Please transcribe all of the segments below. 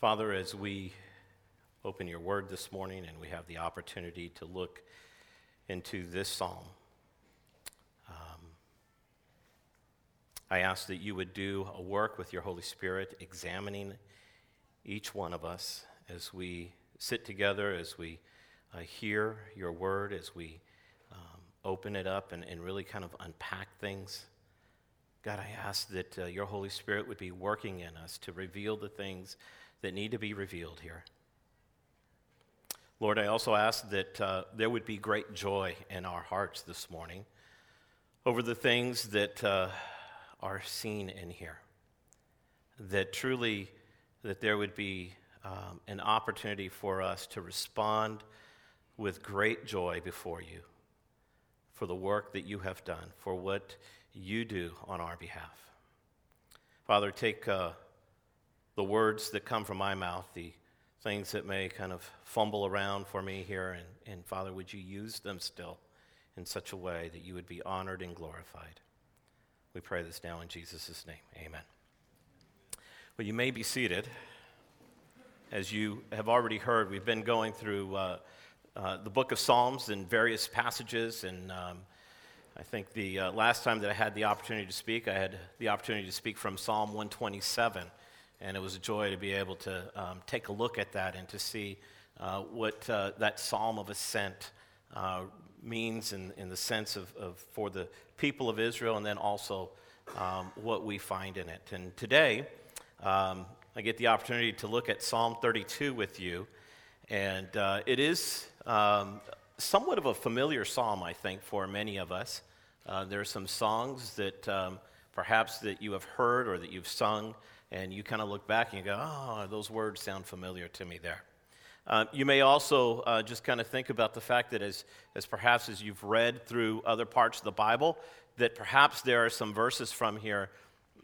Father, as we open your word this morning and we have the opportunity to look into this psalm, um, I ask that you would do a work with your Holy Spirit, examining each one of us as we sit together, as we uh, hear your word, as we um, open it up and, and really kind of unpack things. God, I ask that uh, your Holy Spirit would be working in us to reveal the things that need to be revealed here. Lord, I also ask that uh, there would be great joy in our hearts this morning over the things that uh, are seen in here. That truly, that there would be um, an opportunity for us to respond with great joy before you for the work that you have done, for what you do on our behalf. Father, take uh, the words that come from my mouth, the things that may kind of fumble around for me here, and, and Father, would you use them still in such a way that you would be honored and glorified? We pray this now in Jesus' name. Amen. Well, you may be seated. As you have already heard, we've been going through uh, uh, the book of Psalms in various passages, and um, I think the uh, last time that I had the opportunity to speak, I had the opportunity to speak from Psalm 127 and it was a joy to be able to um, take a look at that and to see uh, what uh, that psalm of ascent uh, means in, in the sense of, of, for the people of Israel, and then also um, what we find in it. And today, um, I get the opportunity to look at Psalm 32 with you, and uh, it is um, somewhat of a familiar psalm, I think, for many of us. Uh, there are some songs that um, perhaps that you have heard or that you've sung and you kind of look back and you go, oh, those words sound familiar to me there. Uh, you may also uh, just kind of think about the fact that as, as perhaps as you've read through other parts of the Bible, that perhaps there are some verses from here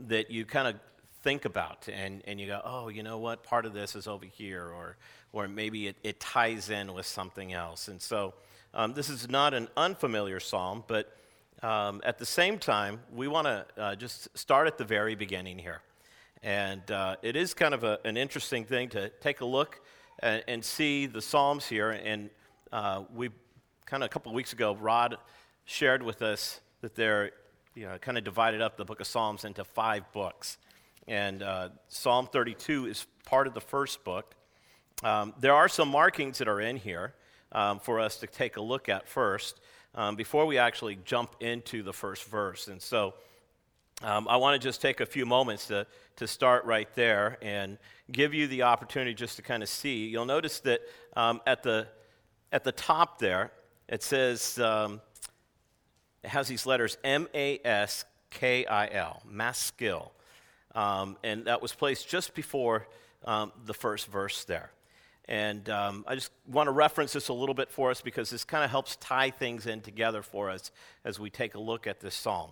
that you kind of think about and, and you go, oh, you know what, part of this is over here, or, or maybe it, it ties in with something else. And so um, this is not an unfamiliar psalm, but um, at the same time, we want to uh, just start at the very beginning here. And uh, it is kind of a, an interesting thing to take a look and, and see the Psalms here. And uh, we kind of a couple of weeks ago, Rod shared with us that they're you know, kind of divided up the book of Psalms into five books. And uh, Psalm 32 is part of the first book. Um, there are some markings that are in here um, for us to take a look at first um, before we actually jump into the first verse. And so um, I want to just take a few moments to, to start right there and give you the opportunity just to kind of see. You'll notice that um, at, the, at the top there, it says, um, it has these letters M A S K I L, Maskil. Um, and that was placed just before um, the first verse there. And um, I just want to reference this a little bit for us because this kind of helps tie things in together for us as we take a look at this psalm.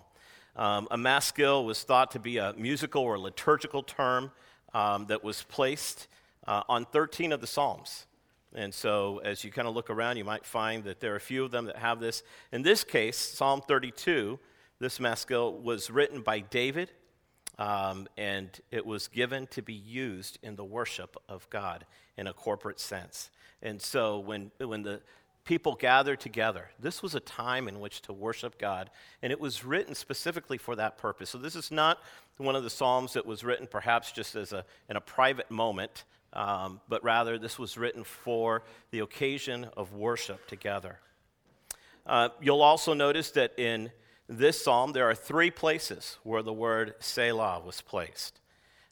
Um, a maskil was thought to be a musical or liturgical term um, that was placed uh, on 13 of the Psalms. And so, as you kind of look around, you might find that there are a few of them that have this. In this case, Psalm 32, this maskil was written by David, um, and it was given to be used in the worship of God in a corporate sense. And so, when, when the people gathered together. This was a time in which to worship God, and it was written specifically for that purpose. So this is not one of the psalms that was written perhaps just as a in a private moment, um, but rather this was written for the occasion of worship together. Uh, you'll also notice that in this psalm there are three places where the word Selah was placed.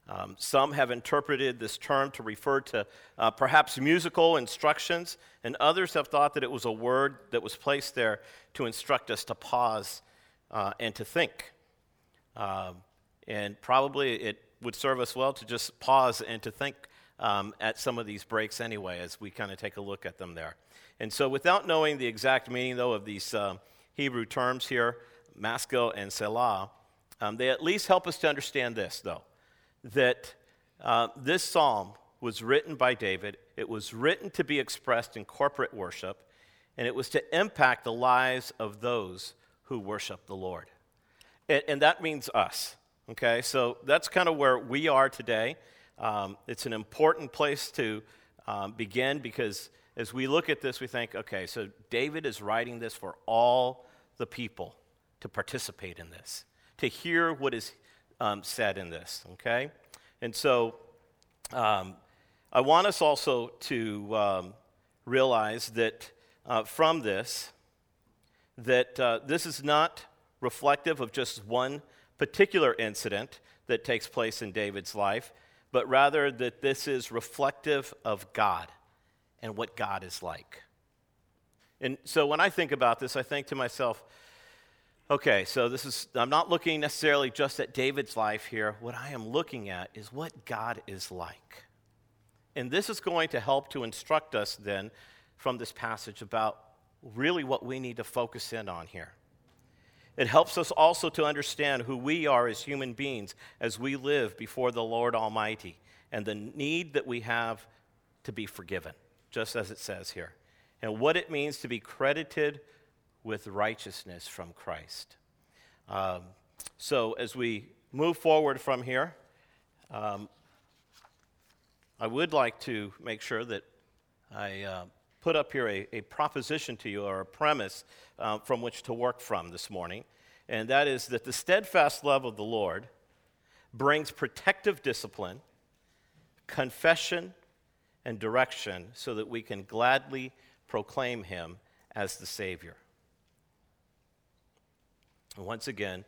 Um, some have interpreted this term to refer to uh, perhaps musical instructions, and others have thought that it was a word that was placed there to instruct us to pause uh, and to think. Um, and probably it would serve us well to just pause and to think um, at some of these breaks anyway, as we kind of take a look at them there. And so, without knowing the exact meaning, though, of these uh, Hebrew terms here, maskil and selah, um, they at least help us to understand this, though that uh, this psalm was written by David. It was written to be expressed in corporate worship, and it was to impact the lives of those who worship the Lord. And, and that means us, okay? So that's kind of where we are today. um, it's an important place to um, begin because as we look at this, we think, okay, so David is writing this for all the people to participate in this, to hear what is um, said in this, okay? And so um, I want us also to um, realize that uh, from this, that uh, this is not reflective of just one particular incident that takes place in David's life, but rather that this is reflective of God and what God is like. And so when I think about this, I think to myself, okay, so this is, I'm not looking necessarily just at David's life here. What I am looking at is what God is like. And this is going to help to instruct us then from this passage about really what we need to focus in on here. It helps us also to understand who we are as human beings as we live before the Lord Almighty and the need that we have to be forgiven, just as it says here, and what it means to be credited with righteousness from Christ. Um, so, as we move forward from here, um, I would like to make sure that I uh, put up here a, a, proposition to you or a premise uh, from which to work from this morning, and that is that the steadfast love of the Lord brings protective discipline, confession, and direction so that we can gladly proclaim Him as the Savior. Once again,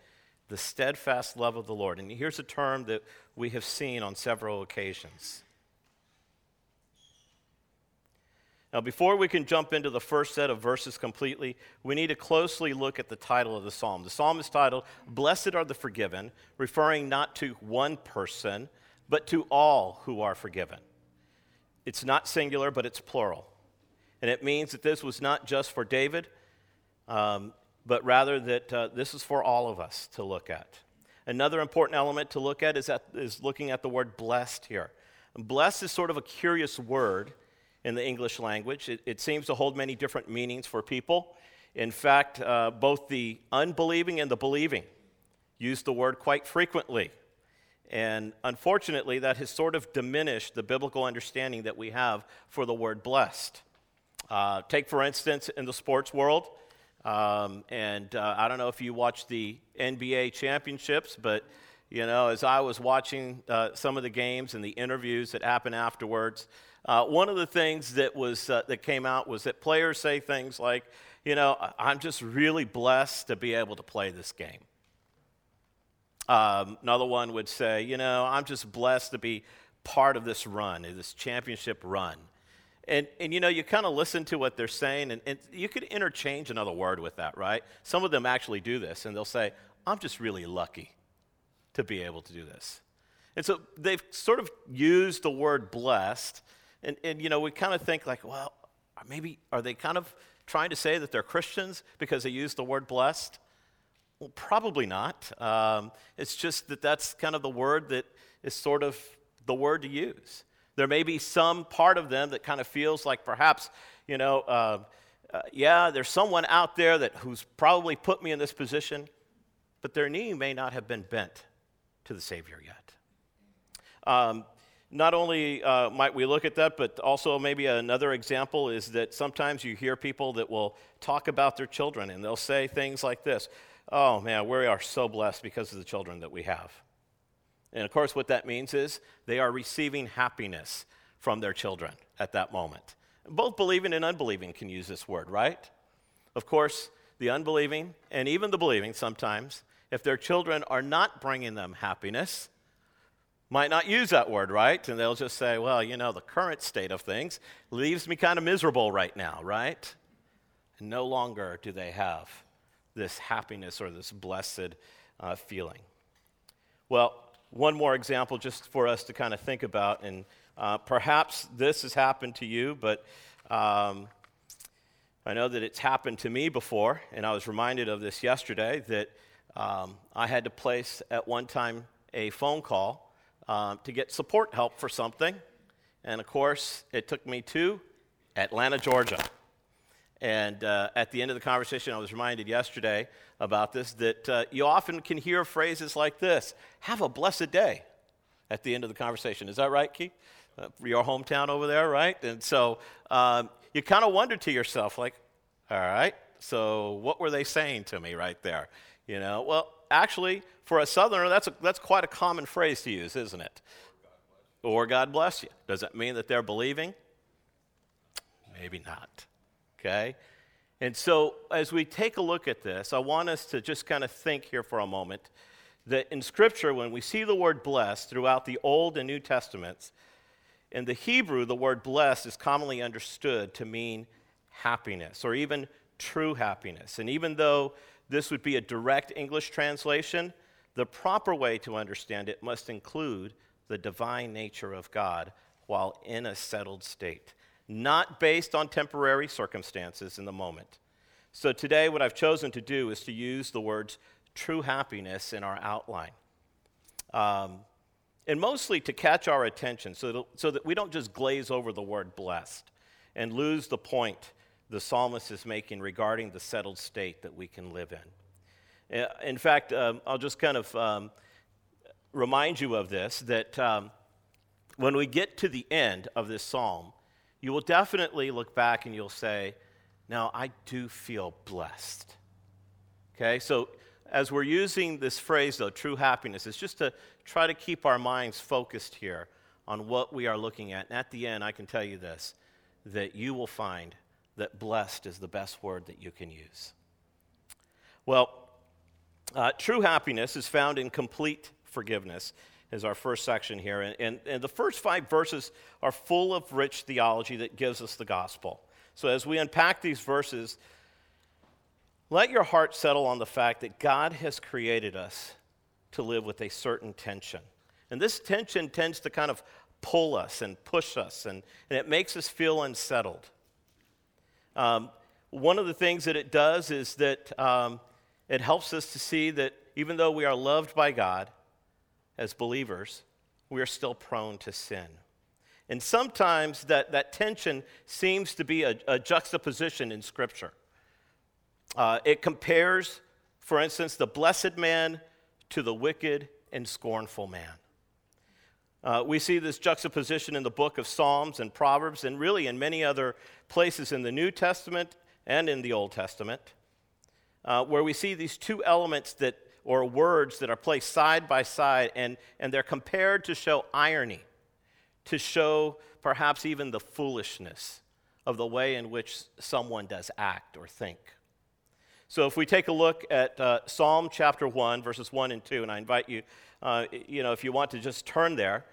the steadfast love of the Lord. And here's a term that we have seen on several occasions Now, before we can jump into the first set of verses completely, we need to closely look at the title of the psalm. The psalm is titled, Blessed are the Forgiven, referring not to one person, but to all who are forgiven. It's not singular, but it's plural. And it means that this was not just for David, um, but rather that uh, this is for all of us to look at. Another important element to look at is, at, is looking at the word blessed here. blessed is sort of a curious word in the English language. It, it seems to hold many different meanings for people. In fact, uh, both the unbelieving and the believing use the word quite frequently. And unfortunately, that has sort of diminished the biblical understanding that we have for the word blessed. Uh, take, for instance, in the sports world, um, and uh, I don't know if you watch the NBA championships, but you know, as I was watching uh, some of the games and the interviews that happen afterwards, uh, one of the things that, was, uh, that came out was that players say things like, you know, I'm just really blessed to be able to play this game. Um, another one would say, you know, I'm just blessed to be part of this run, this championship run. And, and you know, you kind of listen to what they're saying, and, and you could interchange another word with that, right? Some of them actually do this, and they'll say, I'm just really lucky to be able to do this. And so they've sort of used the word blessed and, and you know, we kind of think like, well, maybe are they kind of trying to say that they're Christians because they use the word blessed? Well, probably not. Um, it's just that that's kind of the word that is sort of the word to use. There may be some part of them that kind of feels like perhaps, you know, uh, uh, yeah, there's someone out there that who's probably put me in this position, but their knee may not have been bent to the Savior yet. Um, not only uh, might we look at that, but also maybe another example is that sometimes you hear people that will talk about their children and they'll say things like this Oh man, we are so blessed because of the children that we have. And of course, what that means is they are receiving happiness from their children at that moment. Both believing and unbelieving can use this word, right? Of course, the unbelieving and even the believing sometimes, if their children are not bringing them happiness, might not use that word, right? And they'll just say, well, you know, the current state of things leaves me kind of miserable right now, right? And no longer do they have this happiness or this blessed uh, feeling. Well, one more example just for us to kind of think about, and uh, perhaps this has happened to you, but um, I know that it's happened to me before, and I was reminded of this yesterday that um, I had to place at one time a phone call um, to get support help for something. And of course, it took me to Atlanta, Georgia. And uh, at the end of the conversation, I was reminded yesterday about this that uh, you often can hear phrases like this have a blessed day at the end of the conversation. Is that right, Keith? Uh, your hometown over there, right? And so um, you kind of wonder to yourself, like, all right, so what were they saying to me right there? You know, well, actually, for a southerner, that's, a, that's quite a common phrase to use, isn't it? Or God bless you. Does that mean that they're believing? Maybe not. Okay? And so, as we take a look at this, I want us to just kind of think here for a moment that in Scripture, when we see the word blessed throughout the Old and New Testaments, in the Hebrew, the word blessed is commonly understood to mean happiness or even true happiness. And even though this would be a direct English translation, the proper way to understand it must include the divine nature of God while in a settled state, not based on temporary circumstances in the moment. So today, what I've chosen to do is to use the words true happiness in our outline. Um, and mostly to catch our attention so that, so that we don't just glaze over the word blessed and lose the point the psalmist is making regarding the settled state that we can live in. Uh, in fact, um, I'll just kind of um, remind you of this that um, when we get to the end of this psalm, you will definitely look back and you'll say, Now, I do feel blessed. Okay, so as we're using this phrase, though, true happiness, it's just to try to keep our minds focused here on what we are looking at. And at the end, I can tell you this that you will find that blessed is the best word that you can use. Well, uh, true happiness is found in complete forgiveness, is our first section here. And, and, and the first five verses are full of rich theology that gives us the gospel. So as we unpack these verses, let your heart settle on the fact that God has created us to live with a certain tension. And this tension tends to kind of pull us and push us, and, and it makes us feel unsettled. Um, one of the things that it does is that um, it helps us to see that even though we are loved by God as believers, we are still prone to sin. And sometimes that, that tension seems to be a, a juxtaposition in Scripture. Uh, it compares, for instance, the blessed man to the wicked and scornful man. Uh, we see this juxtaposition in the book of Psalms and Proverbs, and really in many other places in the New Testament and in the Old Testament, uh, where we see these two elements that, or words that are placed side by side, and, and they're compared to show irony, to show perhaps even the foolishness of the way in which someone does act or think. So if we take a look at uh, Psalm chapter 1, verses 1 and 2, and I invite you, uh, you know, if you want to just turn there.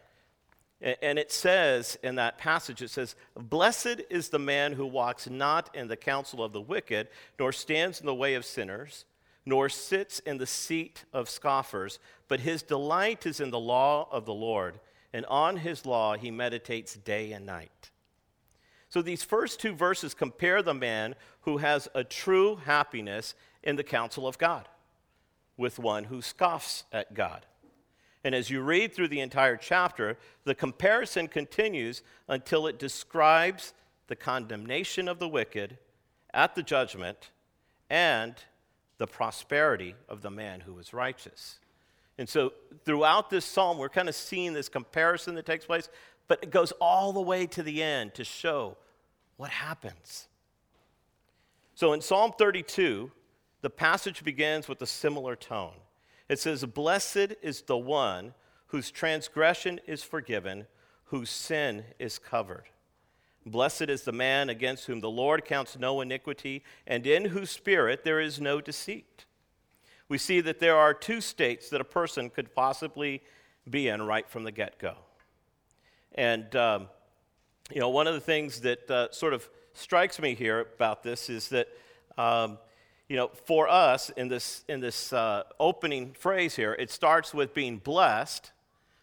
And it says in that passage, it says, Blessed is the man who walks not in the counsel of the wicked, nor stands in the way of sinners, nor sits in the seat of scoffers, but his delight is in the law of the Lord, and on his law he meditates day and night. So these first two verses compare the man who has a true happiness in the counsel of God with one who scoffs at God. And as you read through the entire chapter, the comparison continues until it describes the condemnation of the wicked at the judgment and the prosperity of the man who is righteous. And so throughout this psalm, we're kind of seeing this comparison that takes place, but it goes all the way to the end to show what happens. So in Psalm 32, the passage begins with a similar tone. It says, Blessed is the one whose transgression is forgiven, whose sin is covered. Blessed is the man against whom the Lord counts no iniquity, and in whose spirit there is no deceit. We see that there are two states that a person could possibly be in right from the get go. And um, you know, one of the things that uh, sort of strikes me here about this is that, um, you know, for us in this, in this uh, opening phrase here, it starts with being blessed,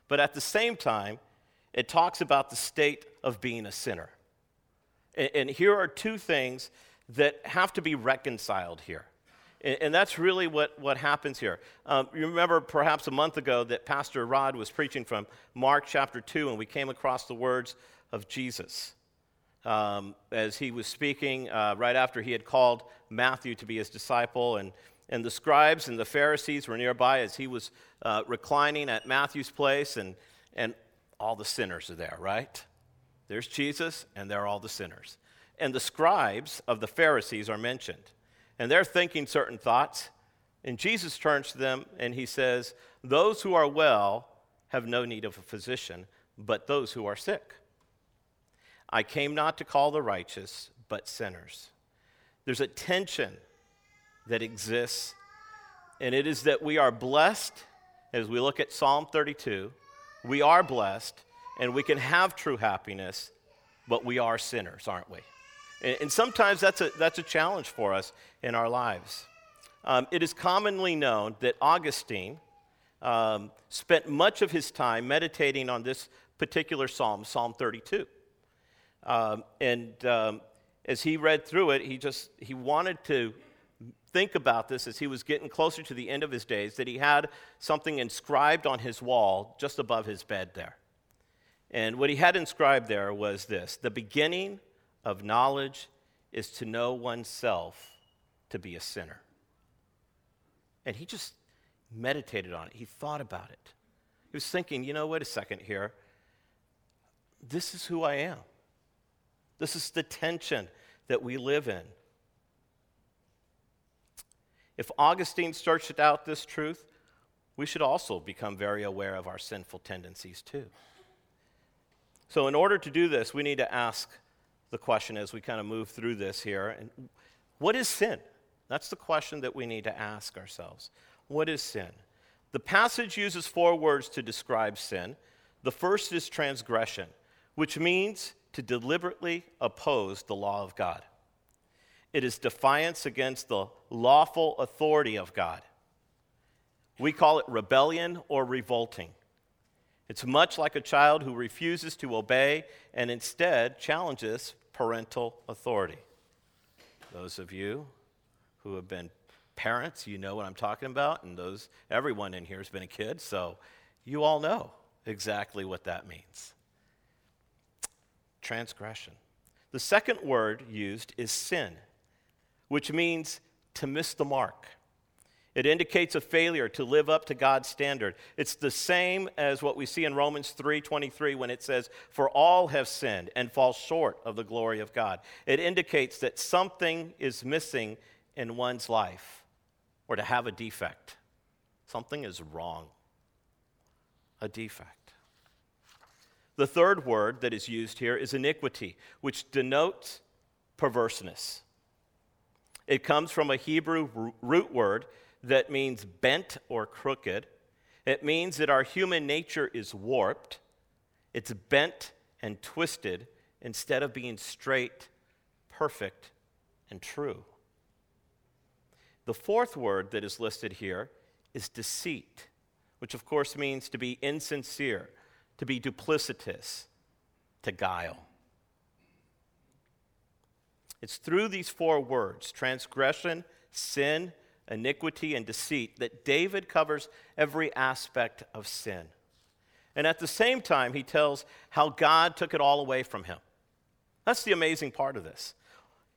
but at the same time, it talks about the state of being a sinner. And, here are two things that have to be reconciled here. And, and that's really what, what happens here. Um, you remember perhaps a month ago that Pastor Rod was preaching from Mark chapter 2, and we came across the words of Jesus. Um, as he was speaking uh, right after he had called Matthew to be his disciple, and, and the scribes and the Pharisees were nearby as he was uh, reclining at Matthew's place, and, and all the sinners are there, right? There's Jesus, and there are all the sinners. And the scribes of the Pharisees are mentioned. And they're thinking certain thoughts. And Jesus turns to them and he says, Those who are well have no need of a physician, but those who are sick. I came not to call the righteous, but sinners. There's a tension that exists, and it is that we are blessed, as we look at Psalm 32, we are blessed and we can have true happiness, but we are sinners, aren't we? And, and sometimes that's a, that's a challenge for us in our lives. Um, it is commonly known that Augustine um, spent much of his time meditating on this particular psalm, Psalm 32. Um, and um, as he read through it, he just he wanted to think about this as he was getting closer to the end of his days that he had something inscribed on his wall just above his bed there. And what he had inscribed there was this The beginning of knowledge is to know oneself to be a sinner. And he just meditated on it, he thought about it. He was thinking, you know, wait a second here. This is who I am. This is the tension that we live in. If Augustine searched out this truth, we should also become very aware of our sinful tendencies too. So, in order to do this, we need to ask the question as we kind of move through this here and what is sin? That's the question that we need to ask ourselves. What is sin? The passage uses four words to describe sin. The first is transgression, which means to deliberately oppose the law of God. It is defiance against the lawful authority of God. We call it rebellion or revolting. It's much like a child who refuses to obey and instead challenges parental authority. Those of you who have been parents, you know what I'm talking about, and those everyone in here has been a kid, so you all know exactly what that means. Transgression. The second word used is sin, which means to miss the mark. It indicates a failure to live up to God's standard. It's the same as what we see in Romans 3:23 when it says, "For all have sinned and fall short of the glory of God." It indicates that something is missing in one's life or to have a defect. Something is wrong. A defect. The third word that is used here is iniquity, which denotes perverseness. It comes from a Hebrew root word that means bent or crooked. It means that our human nature is warped, it's bent and twisted instead of being straight, perfect, and true. The fourth word that is listed here is deceit, which of course means to be insincere, to be duplicitous, to guile. It's through these four words transgression, sin, iniquity, and deceit that David covers every aspect of sin. And at the same time, he tells how God took it all away from him. That's the amazing part of this.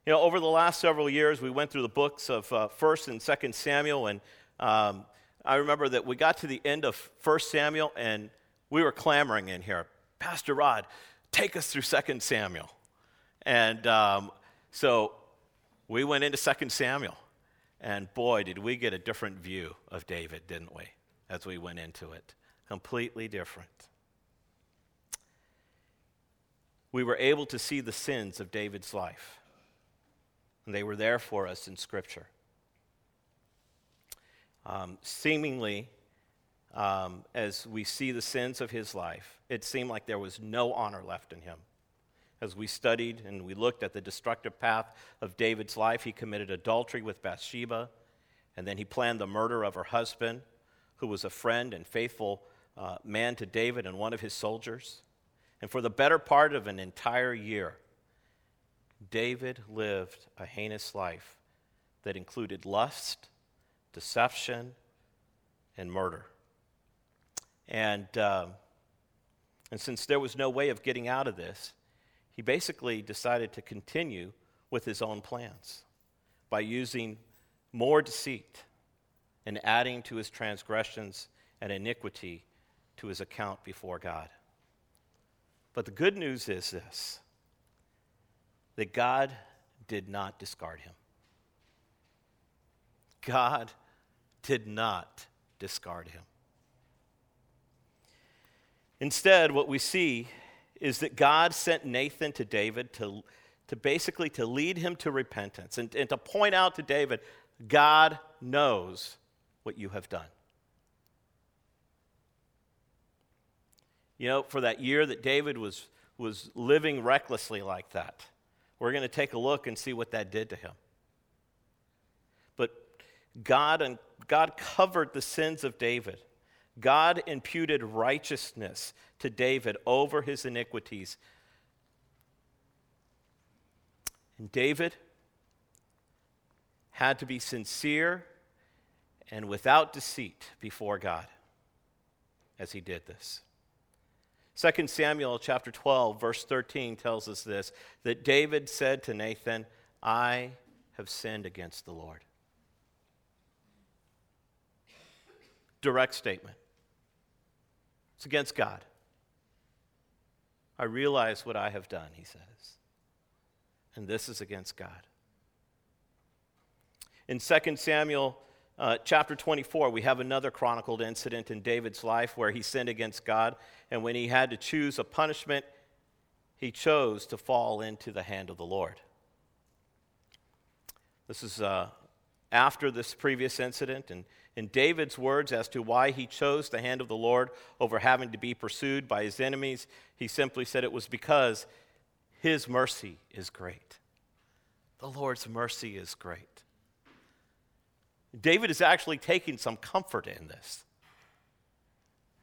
You know, over the last several years, we went through the books of uh, 1st and 2nd Samuel, and um, I remember that we got to the end of 1st Samuel, and we were clamoring in here, Pastor Rod, take us through 2nd Samuel. And um, so we went into 2nd Samuel. And boy, did we get a different view of David, didn't we, as we went into it? Completely different. We were able to see the sins of David's life, and they were there for us in Scripture. Um, seemingly, um, as we see the sins of his life, it seemed like there was no honor left in him. As we studied and we looked at the destructive path of David's life, he committed adultery with Bathsheba, and then he planned the murder of her husband, who was a friend and faithful uh, man to David and one of his soldiers. And for the better part of an entire year, David lived a heinous life that included lust, deception, and murder. And, uh, and since there was no way of getting out of this, he basically decided to continue with his own plans by using more deceit and adding to his transgressions and iniquity to his account before God. But the good news is this that God did not discard him. God did not discard him. Instead, what we see is that God sent Nathan to David to, to basically to lead him to repentance and, and to point out to David, God knows what you have done. You know, for that year that David was, was living recklessly like that, we're going to take a look and see what that did to him. But God, and God covered the sins of David. God imputed righteousness to David over his iniquities. And David had to be sincere and without deceit before God as he did this. 2 Samuel chapter 12 verse 13 tells us this that David said to Nathan, "I have sinned against the Lord." Direct statement. It's against God. I realize what I have done, he says. And this is against God. In 2 Samuel uh, chapter 24, we have another chronicled incident in David's life where he sinned against God, and when he had to choose a punishment, he chose to fall into the hand of the Lord. This is uh, after this previous incident, and in David's words as to why he chose the hand of the Lord over having to be pursued by his enemies, he simply said it was because his mercy is great. The Lord's mercy is great. David is actually taking some comfort in this.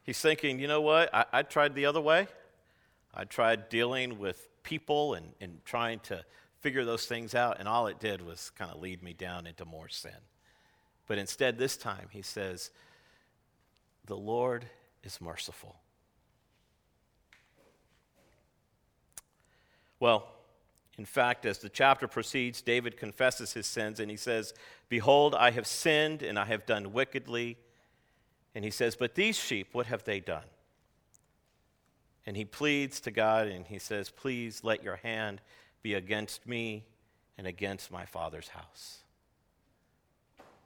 He's thinking, you know what? I, I tried the other way. I tried dealing with people and, and trying to figure those things out, and all it did was kind of lead me down into more sin. But instead, this time, he says, The Lord is merciful. Well, in fact, as the chapter proceeds, David confesses his sins and he says, Behold, I have sinned and I have done wickedly. And he says, But these sheep, what have they done? And he pleads to God and he says, Please let your hand be against me and against my father's house.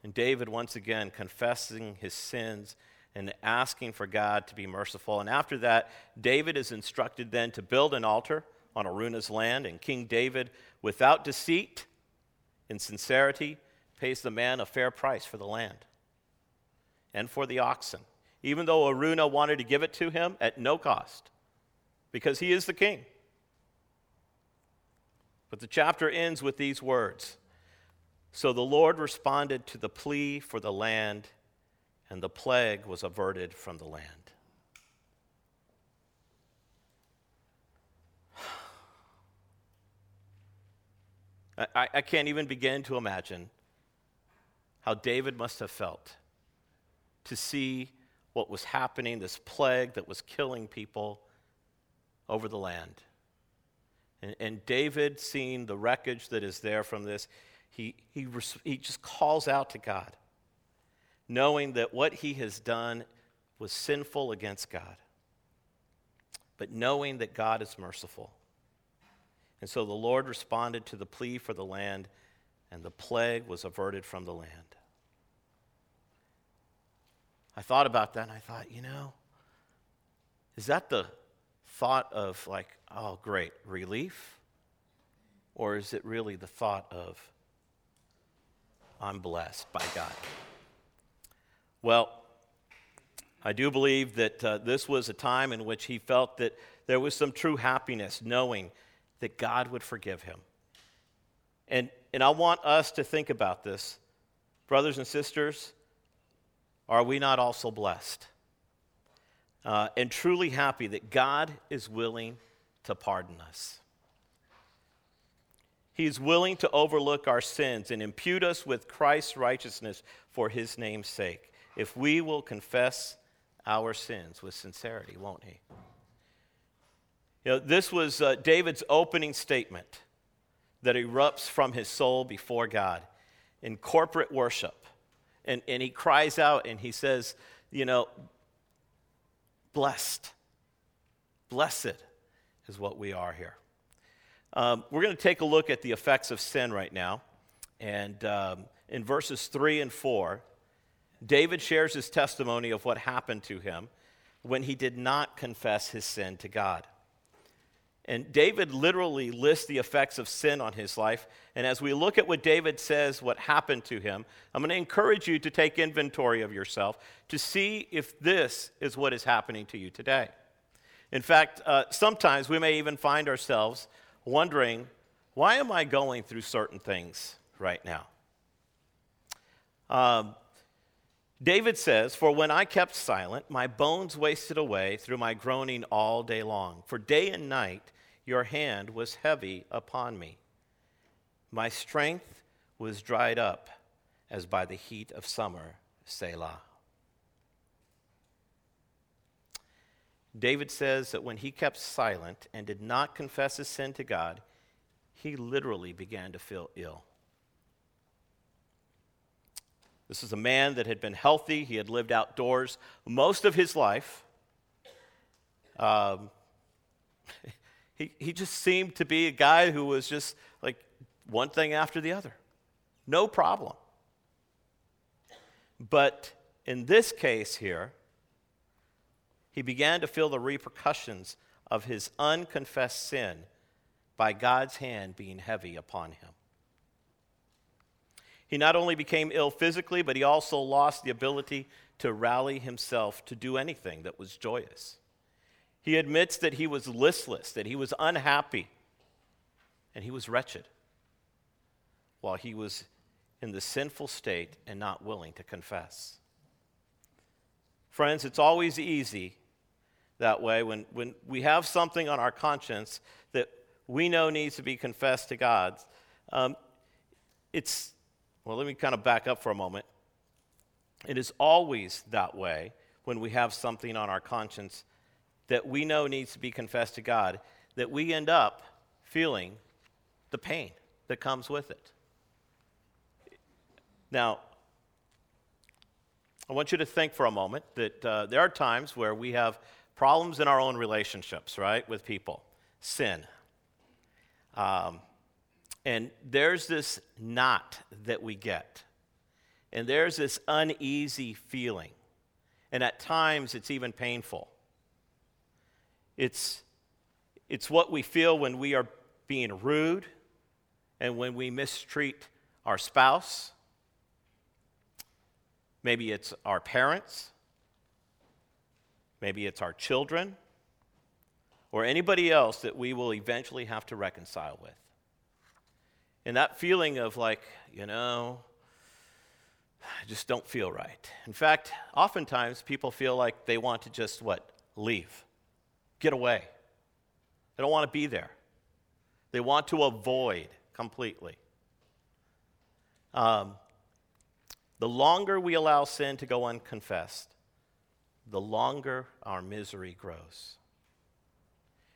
And David, once again, confessing his sins and asking for God to be merciful. And after that, David is instructed then to build an altar on Araunah's land, and King David, without deceit, in sincerity, pays the man a fair price for the land and for the oxen, even though Araunah wanted to give it to him at no cost, because he is the king. But the chapter ends with these words So the Lord responded to the plea for the land, and the plague was averted from the land. I, I can't even begin to imagine how David must have felt to see what was happening, this plague that was killing people over the land. And, and David, seeing the wreckage that is there from this, he, he, he just calls out to God, knowing that what he has done was sinful against God, but knowing that God is merciful. And so the Lord responded to the plea for the land, and the plague was averted from the land. I thought about that and I thought, you know, is that the thought of like, oh, great, relief? Or is it really the thought of, I'm blessed by God? Well, I do believe that uh, this was a time in which he felt that there was some true happiness knowing that God would forgive him. And, and I want us to think about this. Brothers and sisters, are we not also blessed? Uh, and truly happy that God is willing to pardon us. He is willing to overlook our sins and impute us with Christ's righteousness for his name's sake, if we will confess our sins with sincerity, won't he? You know, this was uh, David's opening statement that erupts from his soul before God in corporate worship. And, and he cries out and he says, You know, blessed. Blessed is what we are here. Um, we're going to take a look at the effects of sin right now. And um, in verses 3 and 4, David shares his testimony of what happened to him when he did not confess his sin to God. And David literally lists the effects of sin on his life. And as we look at what David says, what happened to him, I'm going to encourage you to take inventory of yourself to see if this is what is happening to you today. In fact, uh, sometimes we may even find ourselves wondering, why am I going through certain things right now? Um, David says, For when I kept silent, my bones wasted away through my groaning all day long. For day and night your hand was heavy upon me. My strength was dried up as by the heat of summer. Selah. David says that when he kept silent and did not confess his sin to God, he literally began to feel ill. This is a man that had been healthy. He had lived outdoors most of his life. Um, he, just seemed to be a guy who was just like one thing after the other. No problem. But in this case here, he began to feel the repercussions of his unconfessed sin by God's hand being heavy upon him. He not only became ill physically, but he also lost the ability to rally himself to do anything that was joyous. He admits that he was listless, that he was unhappy, and he was wretched while he was in the sinful state and not willing to confess. Friends, it's always easy that way when, when we have something on our conscience that we know needs to be confessed to God. Um, it's well, let me kind of back up for a moment. It is always that way when we have something on our conscience that we know needs to be confessed to God, that we end up feeling the pain that comes with it. Now, I want you to think for a moment that uh, there are times where we have problems in our own relationships, right, with people, sin. Um, and there's this knot that we get. And there's this uneasy feeling. And at times it's even painful. It's, it's what we feel when we are being rude and when we mistreat our spouse. Maybe it's our parents. Maybe it's our children. Or anybody else that we will eventually have to reconcile with. And that feeling of like, you know, I just don't feel right. In fact, oftentimes people feel like they want to just what? Leave, get away. They don't want to be there. They want to avoid completely. Um, the longer we allow sin to go unconfessed, the longer our misery grows.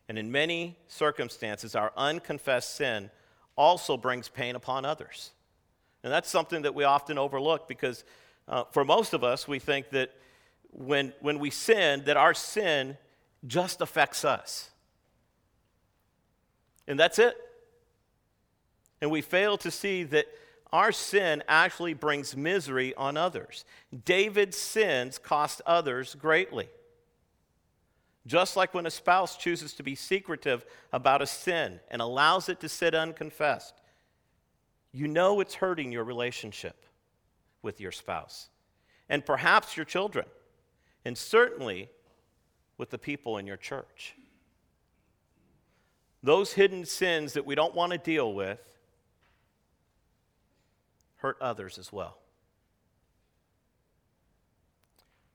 And in many circumstances, our unconfessed sin also brings pain upon others. And that's something that we often overlook because uh, for most of us, we think that when, when we sin, that our sin just affects us. And that's it. And we fail to see that our sin actually brings misery on others. David's sins cost others greatly. Just like when a spouse chooses to be secretive about a sin and allows it to sit unconfessed, you know it's hurting your relationship with your spouse and perhaps your children, and certainly with the people in your church. Those hidden sins that we don't want to deal with hurt others as well.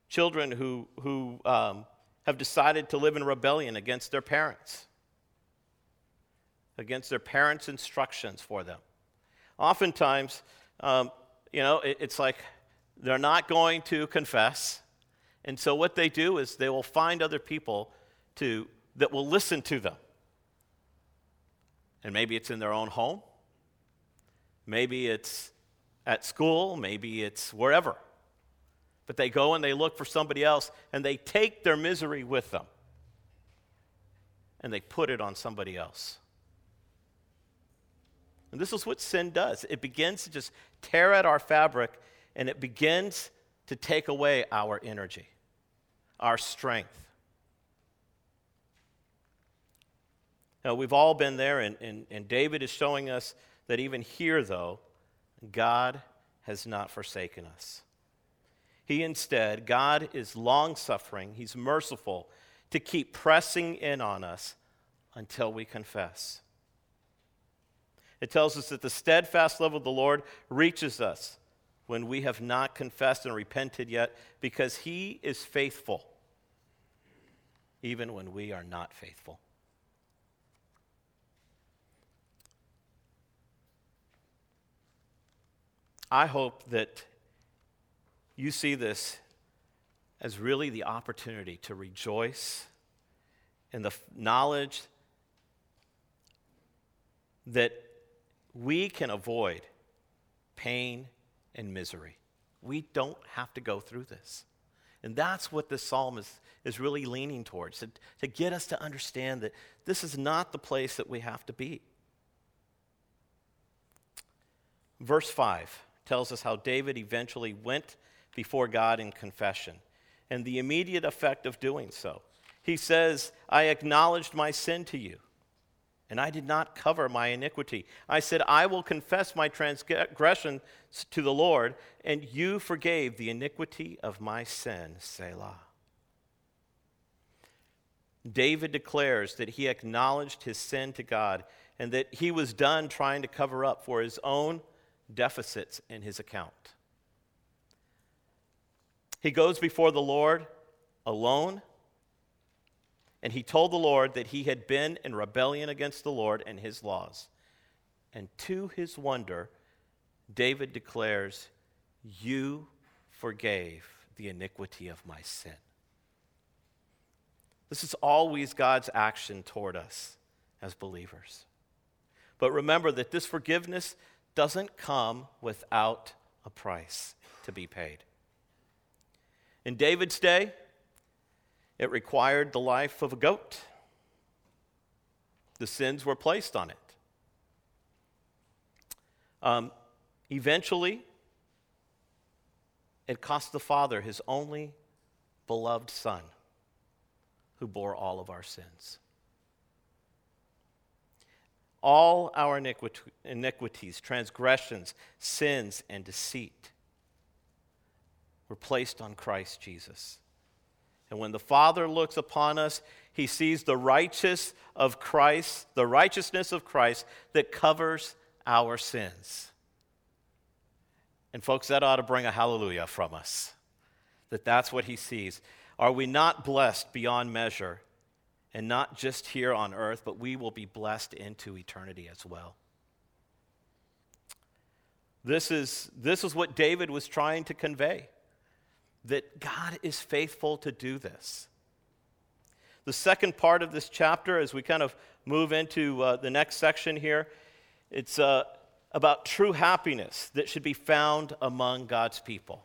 Children who, who um, have decided to live in rebellion against their parents, against their parents' instructions for them. Oftentimes, um, you know, it, it's like they're not going to confess. And so what they do is they will find other people to, that will listen to them. And maybe it's in their own home. Maybe it's at school. Maybe it's wherever. But they go and they look for somebody else and they take their misery with them and they put it on somebody else. And this is what sin does it begins to just tear at our fabric and it begins to take away our energy, our strength. Now, we've all been there, and, and, and David is showing us that even here, though, God has not forsaken us. He instead, God is long suffering, He's merciful to keep pressing in on us until we confess. It tells us that the steadfast love of the Lord reaches us when we have not confessed and repented yet because He is faithful, even when we are not faithful. I hope that you see this as really the opportunity to rejoice in the knowledge that we can avoid pain and misery. We don't have to go through this. And that's what this psalm is, is really leaning towards to, to get us to understand that this is not the place that we have to be. Verse 5 tells us how David eventually went before God in confession and the immediate effect of doing so. He says, I acknowledged my sin to you and I did not cover my iniquity. I said, I will confess my transgression to the Lord, and you forgave the iniquity of my sin. Selah. David declares that he acknowledged his sin to God and that he was done trying to cover up for his own deficits in his account. He goes before the Lord alone and he told the Lord that he had been in rebellion against the Lord and his laws. And to his wonder, David declares, You forgave the iniquity of my sin. This is always God's action toward us as believers. But remember that this forgiveness doesn't come without a price to be paid. In David's day, it required the life of a goat. The sins were placed on it. Um, eventually, it cost the Father his only beloved Son who bore all of our sins. All our iniquities, transgressions, sins, and deceit were placed on Christ Jesus. And when the Father looks upon us, he sees the righteous of Christ, the righteousness of Christ that covers our sins. And folks, that ought to bring a hallelujah from us. That that's what he sees. Are we not blessed beyond measure? And not just here on earth, but we will be blessed into eternity as well. This is, this is what David was trying to convey that God is faithful to do this. The second part of this chapter, as we kind of move into uh, the next section here, it's uh, about true happiness that should be found among God's people.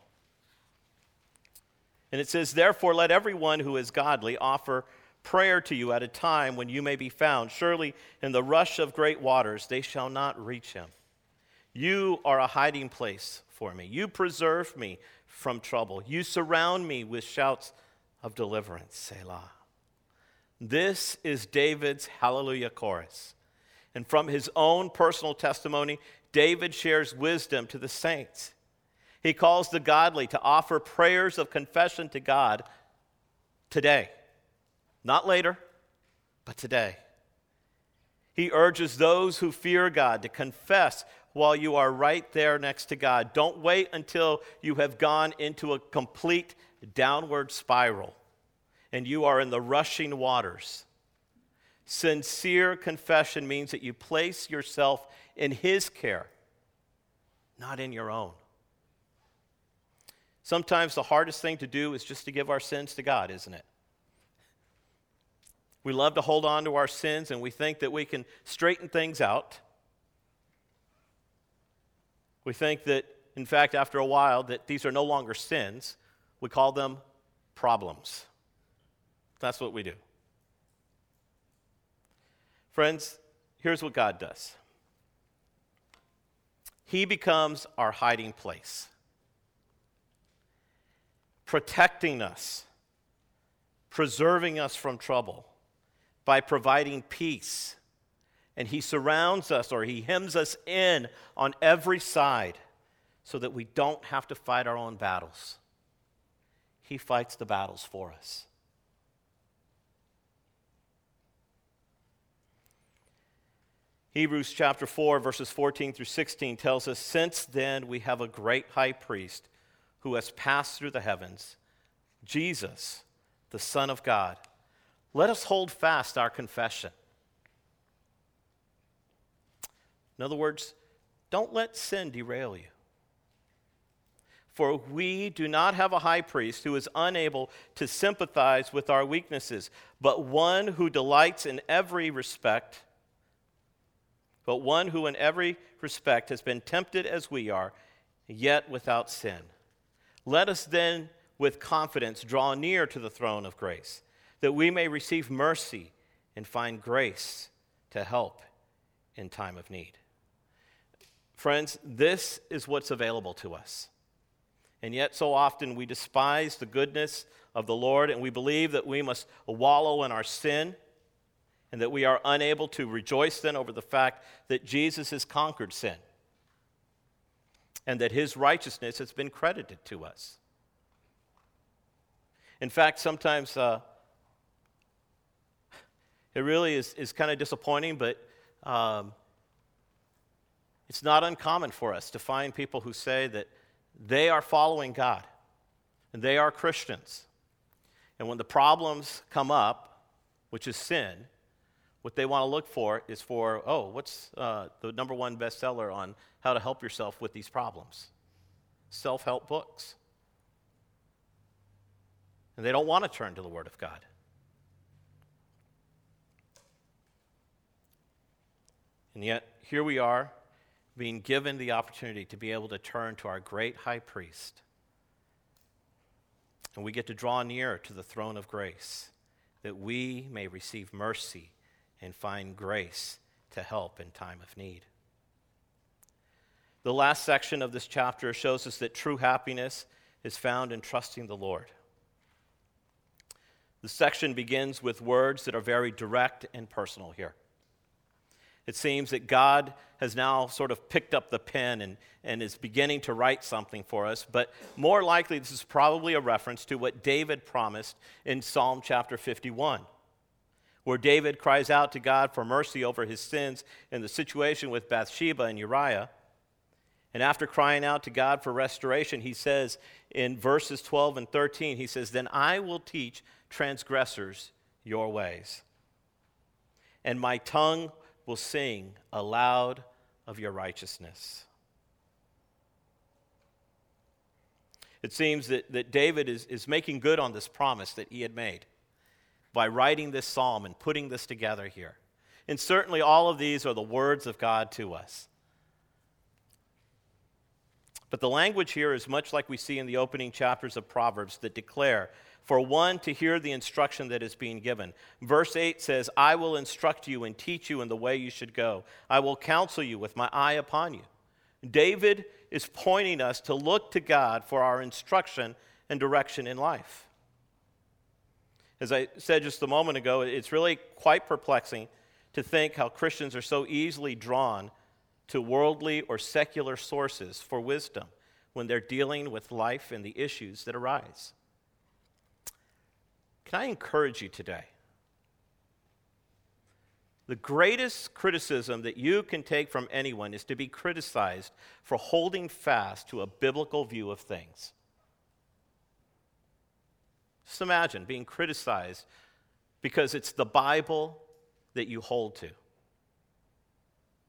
And it says, Therefore, let everyone who is godly offer prayer to you at a time when you may be found. Surely, in the rush of great waters, they shall not reach him. You are a hiding place for me. You preserve me from trouble. You surround me with shouts of deliverance. Selah. This is David's hallelujah chorus. And from his own personal testimony, David shares wisdom to the saints. He calls the godly to offer prayers of confession to God today, not later, but today. He urges those who fear God to confess while you are right there next to God. Don't wait until you have gone into a complete downward spiral and you are in the rushing waters. Sincere confession means that you place yourself in His care, not in your own. Sometimes the hardest thing to do is just to give our sins to God, isn't it? We love to hold on to our sins and we think that we can straighten things out. We think that, in fact, after a while, that these are no longer sins. We call them problems. That's what we do. Friends, here's what God does He becomes our hiding place, protecting us, preserving us from trouble by providing peace. And He surrounds us or He hems us in on every side so that we don't have to fight our own battles. He fights the battles for us. Hebrews chapter 4, verses 14 through 16 tells us Since then we have a great high priest who has passed through the heavens, Jesus, the Son of God. Let us hold fast our confession. In other words, don't let sin derail you. For we do not have a high priest who is unable to sympathize with our weaknesses, but one who delights in every respect but one who in every respect has been tempted as we are, yet without sin. Let us then with confidence draw near to the throne of grace, that we may receive mercy and find grace to help in time of need. Friends, this is what's available to us. And yet, so often we despise the goodness of the Lord and we believe that we must wallow in our sin and that we are unable to rejoice then over the fact that Jesus has conquered sin and that his righteousness has been credited to us. In fact, sometimes uh, it really is, is kind of disappointing, but um, it's not uncommon for us to find people who say that they are following God and they are Christians. And when the problems come up, which is sin, what they want to look for is for, oh, what's uh, the number one bestseller on how to help yourself with these problems? Self help books. And they don't want to turn to the Word of God. And yet, here we are being given the opportunity to be able to turn to our great high priest. And we get to draw near to the throne of grace that we may receive mercy and find grace to help in time of need. The last section of this chapter shows us that true happiness is found in trusting the Lord. The section begins with words that are very direct and personal here. It seems that God has now sort of picked up the pen and, and is beginning to write something for us, but more likely, this is probably a reference to what David promised in Psalm chapter 51 where David cries out to God for mercy over his sins in the situation with Bathsheba and Uriah. And after crying out to God for restoration, he says in verses 12 and 13, he says, Then I will teach transgressors your ways, and my tongue will sing aloud of your righteousness. It seems that, that David is, is making good on this promise that he had made by writing this psalm and putting this together here. And certainly, all of these are the words of God to us. But the language here is much like we see in the opening chapters of Proverbs that declare for one to hear the instruction that is being given. Verse 8 says, I will instruct you and teach you in the way you should go. I will counsel you with my eye upon you. David is pointing us to look to God for our instruction and direction in life. As I said just a moment ago, it's really quite perplexing to think how Christians are so easily drawn to worldly or secular sources for wisdom when they're dealing with life and the issues that arise. Can I encourage you today? The greatest criticism that you can take from anyone is to be criticized for holding fast to a biblical view of things. Just imagine being criticized because it's the Bible that you hold to.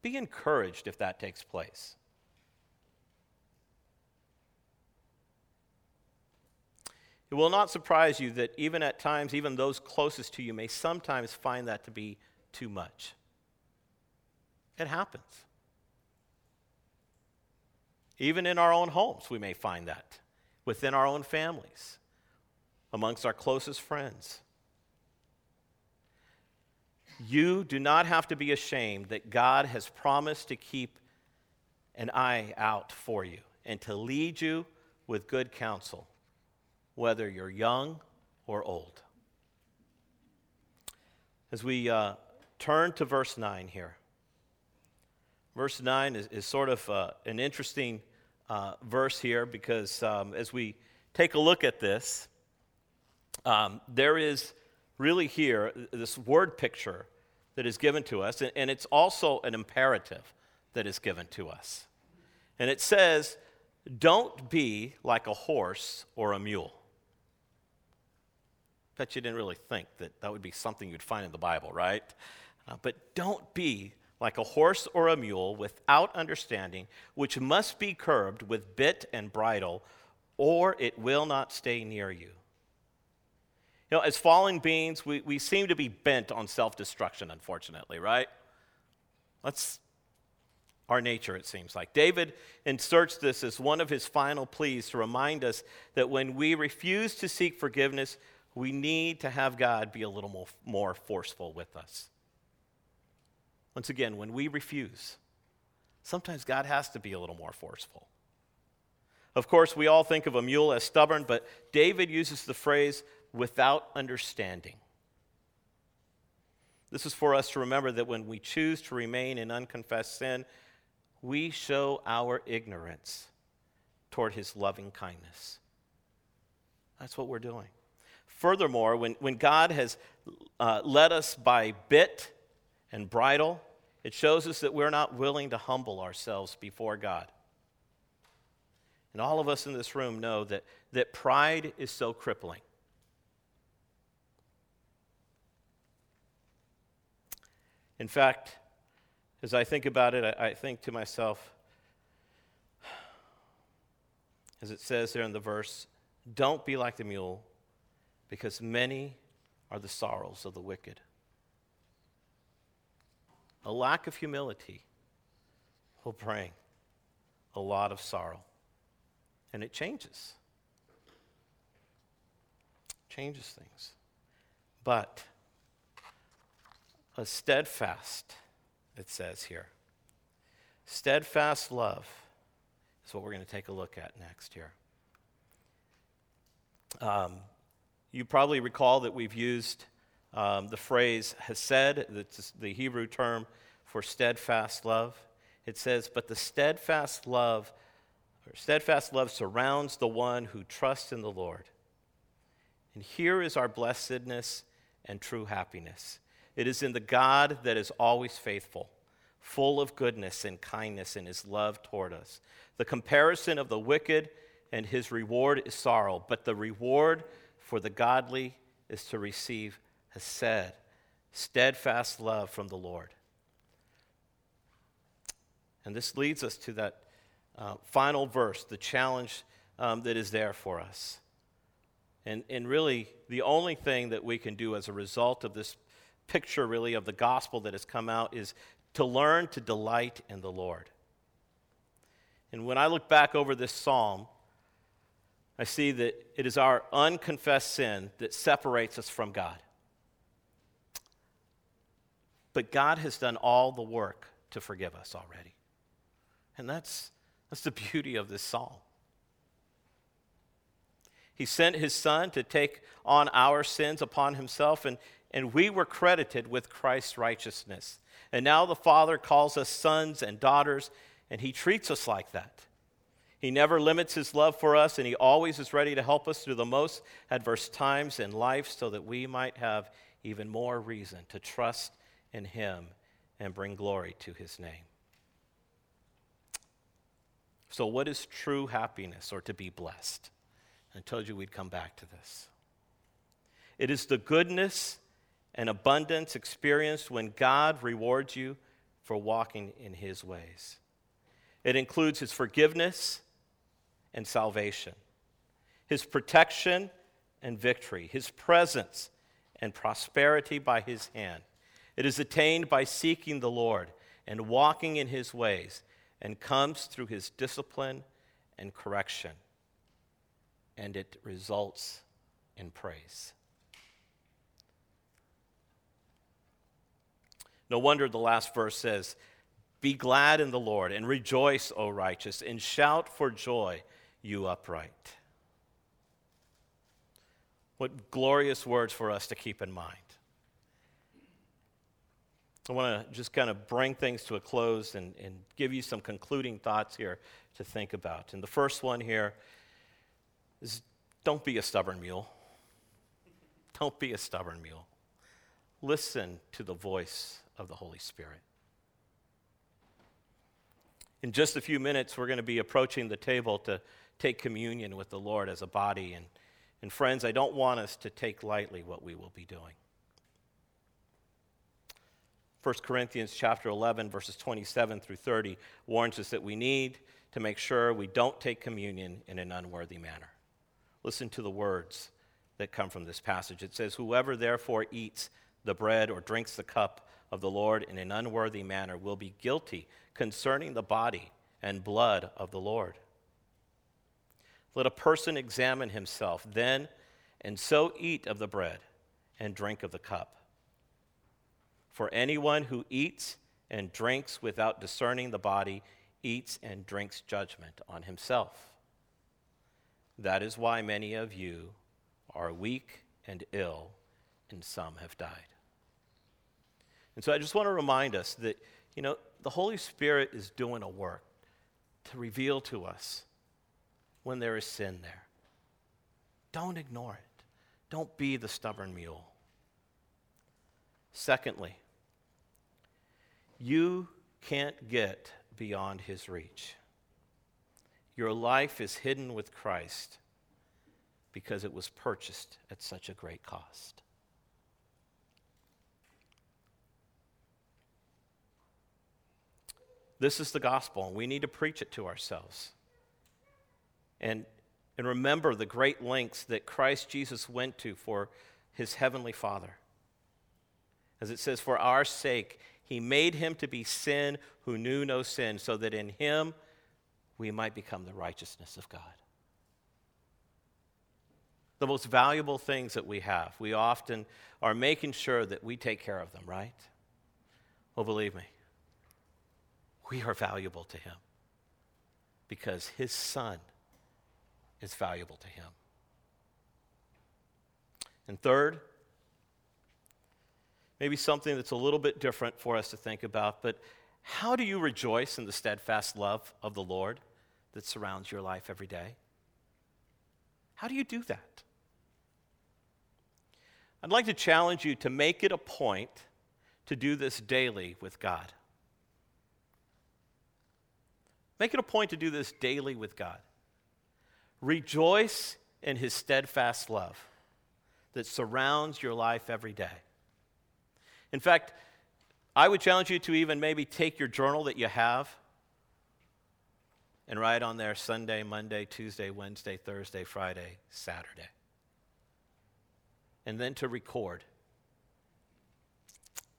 Be encouraged if that takes place. It will not surprise you that even at times, even those closest to you may sometimes find that to be too much. It happens. Even in our own homes, we may find that within our own families, amongst our closest friends. You do not have to be ashamed that God has promised to keep an eye out for you and to lead you with good counsel, whether you're young or old. As we uh, turn to verse 9 here, verse 9 is, is sort of uh, an interesting uh, verse here because um, as we take a look at this, um, there is really here this word picture that is given to us, and, and it's also an imperative that is given to us. And it says, Don't be like a horse or a mule. Bet you didn't really think that that would be something you'd find in the Bible, right? Uh, but don't be like a horse or a mule without understanding, which must be curbed with bit and bridle, or it will not stay near you. You know, as fallen beings, we, we seem to be bent on self destruction, unfortunately, right? That's our nature, it seems like. David inserts this as one of his final pleas to remind us that when we refuse to seek forgiveness, we need to have God be a little more, more forceful with us. Once again, when we refuse, sometimes God has to be a little more forceful. Of course, we all think of a mule as stubborn, but David uses the phrase without understanding. This is for us to remember that when we choose to remain in unconfessed sin, we show our ignorance toward his loving kindness. That's what we're doing. Furthermore, when, when God has uh, led us by bit and bridle, it shows us that we're not willing to humble ourselves before God. And all of us in this room know that, that pride is so crippling. In fact, as I think about it, I, I think to myself, as it says there in the verse, don't be like the mule, because many are the sorrows of the wicked. A lack of humility will bring a lot of sorrow. And it changes. Changes things. But a steadfast, it says here. Steadfast love is what we're going to take a look at next here. Um, you probably recall that we've used um, the phrase hesed, that's the Hebrew term for steadfast love. It says, But the steadfast love, or steadfast love surrounds the one who trusts in the Lord. And here is our blessedness and true happiness. It is in the God that is always faithful, full of goodness and kindness in his love toward us. The comparison of the wicked and his reward is sorrow, but the reward for the godly is to receive hesed, steadfast love from the Lord. And this leads us to that uh, final verse, the challenge um, that is there for us. And, and really, the only thing that we can do as a result of this picture, really, of the gospel that has come out is to learn to delight in the Lord. And when I look back over this psalm, I see that it is our unconfessed sin that separates us from God. But God has done all the work to forgive us already. And that's, that's the beauty of this psalm. He sent his son to take on our sins upon himself, and, and we were credited with Christ's righteousness. And now the Father calls us sons and daughters, and He treats us like that. He never limits His love for us, and He always is ready to help us through the most adverse times in life so that we might have even more reason to trust in Him and bring glory to His name. So, what is true happiness or to be blessed? I told you we'd come back to this. It is the goodness and abundance experienced when God rewards you for walking in His ways. It includes His forgiveness and salvation, His protection and victory, His presence and prosperity by His hand. It is attained by seeking the Lord and walking in His ways, and comes through His discipline and correction. and it results in praise. No wonder the last verse says, Be glad in the Lord and rejoice, O righteous, and shout for joy, you upright. What glorious words for us to keep in mind. I want to just kind of bring things to a close and, and give you some concluding thoughts here to think about. And the first one here is don't be a stubborn mule. Don't be a stubborn mule. Listen to the voice of the Holy Spirit. In just a few minutes, we're going to be approaching the table to take communion with the Lord as a body. And, and friends, I don't want us to take lightly what we will be doing. 1 Corinthians chapter 11 verses 27 through 30 warns us that we need to make sure we don't take communion in an unworthy manner. Listen to the words that come from this passage. It says, Whoever therefore eats the bread or drinks the cup of the Lord in an unworthy manner will be guilty concerning the body and blood of the Lord. Let a person examine himself then, and so eat of the bread and drink of the cup. For anyone who eats and drinks without discerning the body eats and drinks judgment on himself. That is why many of you are weak and ill, and some have died. And so I just want to remind us that, you know, the Holy Spirit is doing a work to reveal to us when there is sin there. Don't ignore it. Don't be the stubborn mule. Secondly, you can't get beyond his reach. Your life is hidden with Christ because it was purchased at such a great cost. This is the gospel, and we need to preach it to ourselves. And, and remember the great lengths that Christ Jesus went to for his heavenly Father. As it says, for our sake, he made him to be sin who knew no sin, so that in him we might become the righteousness of God. The most valuable things that we have, we often are making sure that we take care of them, right? Well, believe me, we are valuable to him because his son is valuable to him. And third, maybe something that's a little bit different for us to think about, but how do you rejoice in the steadfast love of the Lord that surrounds your life every day? How do you do that? I'd like to challenge you to make it a point to do this daily with God. Make it a point to do this daily with God. Rejoice in his steadfast love that surrounds your life every day. In fact, I would challenge you to even maybe take your journal that you have and write on there Sunday, Monday, Tuesday, Wednesday, Thursday, Friday, Saturday. And then to record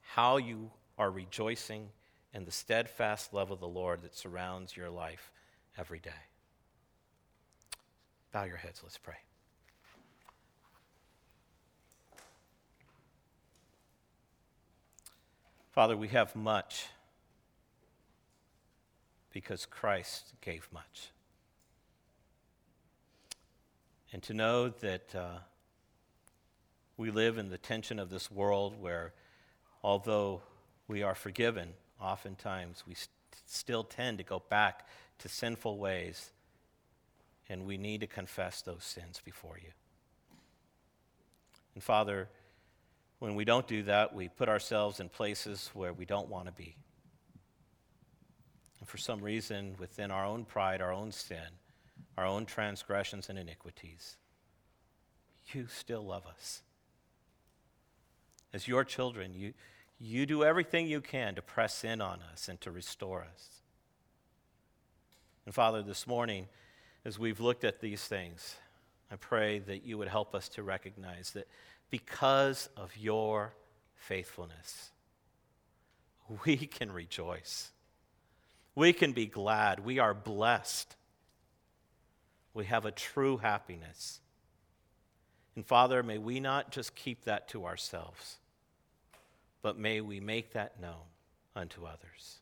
how you are rejoicing in the steadfast love of the Lord that surrounds your life every day. Bow your heads, let's pray. Father, we have much because Christ gave much. And to know that uh, we live in the tension of this world where, although we are forgiven, oftentimes we st- still tend to go back to sinful ways, and we need to confess those sins before you. And Father, when we don't do that, we put ourselves in places where we don't want to be. And for some reason, within our own pride, our own sin, our own transgressions and iniquities, you still love us. As your children, you, you do everything you can to press in on us and to restore us. And Father, this morning, as we've looked at these things, I pray that you would help us to recognize that because of your faithfulness, we can rejoice. We can be glad. We are blessed. We have a true happiness. And Father, may we not just keep that to ourselves, but may we make that known unto others.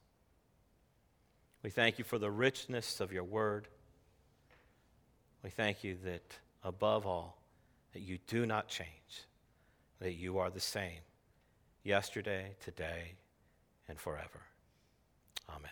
We thank you for the richness of your word. We thank you that above all, that you do not change, that you are the same yesterday, today, and forever. Amen.